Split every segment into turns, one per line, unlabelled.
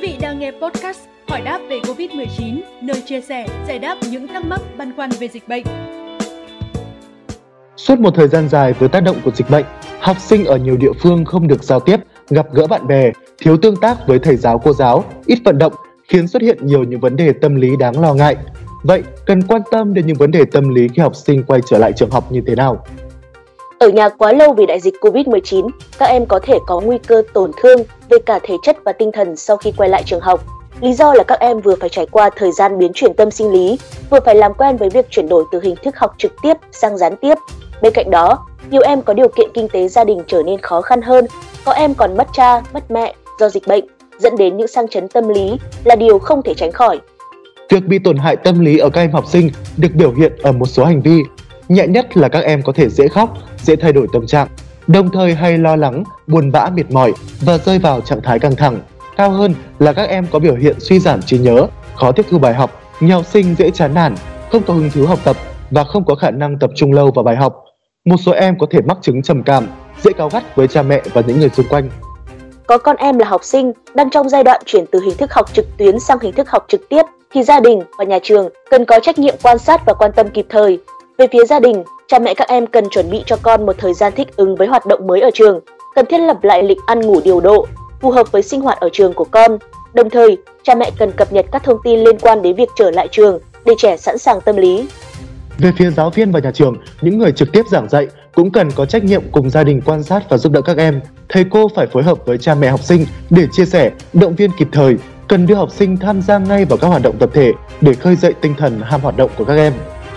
vị đang nghe podcast Hỏi đáp về Covid-19, nơi chia sẻ, giải đáp những thắc mắc băn khoăn về dịch bệnh.
Suốt một thời gian dài với tác động của dịch bệnh, học sinh ở nhiều địa phương không được giao tiếp, gặp gỡ bạn bè, thiếu tương tác với thầy giáo cô giáo, ít vận động khiến xuất hiện nhiều những vấn đề tâm lý đáng lo ngại. Vậy, cần quan tâm đến những vấn đề tâm lý khi học sinh quay trở lại trường học như thế nào?
Ở nhà quá lâu vì đại dịch Covid-19, các em có thể có nguy cơ tổn thương về cả thể chất và tinh thần sau khi quay lại trường học. Lý do là các em vừa phải trải qua thời gian biến chuyển tâm sinh lý, vừa phải làm quen với việc chuyển đổi từ hình thức học trực tiếp sang gián tiếp. Bên cạnh đó, nhiều em có điều kiện kinh tế gia đình trở nên khó khăn hơn, có em còn mất cha, mất mẹ do dịch bệnh, dẫn đến những sang chấn tâm lý là điều không thể tránh khỏi.
Việc bị tổn hại tâm lý ở các em học sinh được biểu hiện ở một số hành vi. Nhẹ nhất là các em có thể dễ khóc, dễ thay đổi tâm trạng, đồng thời hay lo lắng, buồn bã mệt mỏi và rơi vào trạng thái căng thẳng. Cao hơn là các em có biểu hiện suy giảm trí nhớ, khó tiếp thu bài học, nhiều học sinh dễ chán nản, không có hứng thú học tập và không có khả năng tập trung lâu vào bài học. Một số em có thể mắc chứng trầm cảm, dễ cáu gắt với cha mẹ và những người xung quanh.
Có con em là học sinh đang trong giai đoạn chuyển từ hình thức học trực tuyến sang hình thức học trực tiếp thì gia đình và nhà trường cần có trách nhiệm quan sát và quan tâm kịp thời. Về phía gia đình, cha mẹ các em cần chuẩn bị cho con một thời gian thích ứng với hoạt động mới ở trường, cần thiết lập lại lịch ăn ngủ điều độ, phù hợp với sinh hoạt ở trường của con. Đồng thời, cha mẹ cần cập nhật các thông tin liên quan đến việc trở lại trường để trẻ sẵn sàng tâm lý.
Về phía giáo viên và nhà trường, những người trực tiếp giảng dạy cũng cần có trách nhiệm cùng gia đình quan sát và giúp đỡ các em. Thầy cô phải phối hợp với cha mẹ học sinh để chia sẻ, động viên kịp thời, cần đưa học sinh tham gia ngay vào các hoạt động tập thể để khơi dậy tinh thần ham hoạt động của các em.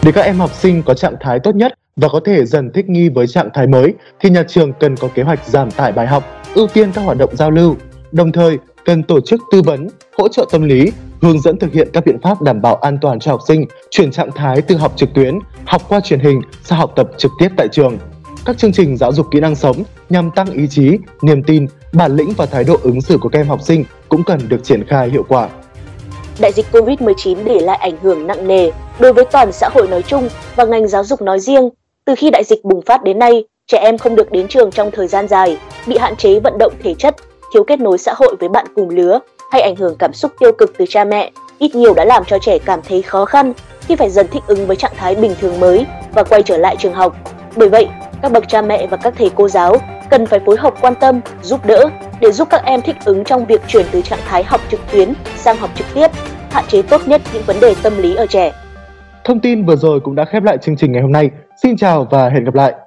Để các em học sinh có trạng thái tốt nhất và có thể dần thích nghi với trạng thái mới thì nhà trường cần có kế hoạch giảm tải bài học, ưu tiên các hoạt động giao lưu. Đồng thời, cần tổ chức tư vấn, hỗ trợ tâm lý, hướng dẫn thực hiện các biện pháp đảm bảo an toàn cho học sinh, chuyển trạng thái từ học trực tuyến, học qua truyền hình sang học tập trực tiếp tại trường. Các chương trình giáo dục kỹ năng sống nhằm tăng ý chí, niềm tin, bản lĩnh và thái độ ứng xử của các em học sinh cũng cần được triển khai hiệu quả.
Đại dịch Covid-19 để lại ảnh hưởng nặng nề đối với toàn xã hội nói chung và ngành giáo dục nói riêng. Từ khi đại dịch bùng phát đến nay, trẻ em không được đến trường trong thời gian dài, bị hạn chế vận động thể chất, thiếu kết nối xã hội với bạn cùng lứa hay ảnh hưởng cảm xúc tiêu cực từ cha mẹ, ít nhiều đã làm cho trẻ cảm thấy khó khăn khi phải dần thích ứng với trạng thái bình thường mới và quay trở lại trường học. Bởi vậy, các bậc cha mẹ và các thầy cô giáo cần phải phối hợp quan tâm, giúp đỡ để giúp các em thích ứng trong việc chuyển từ trạng thái học trực tuyến sang học trực tiếp, hạn chế tốt nhất những vấn đề tâm lý ở trẻ.
Thông tin vừa rồi cũng đã khép lại chương trình ngày hôm nay. Xin chào và hẹn gặp lại!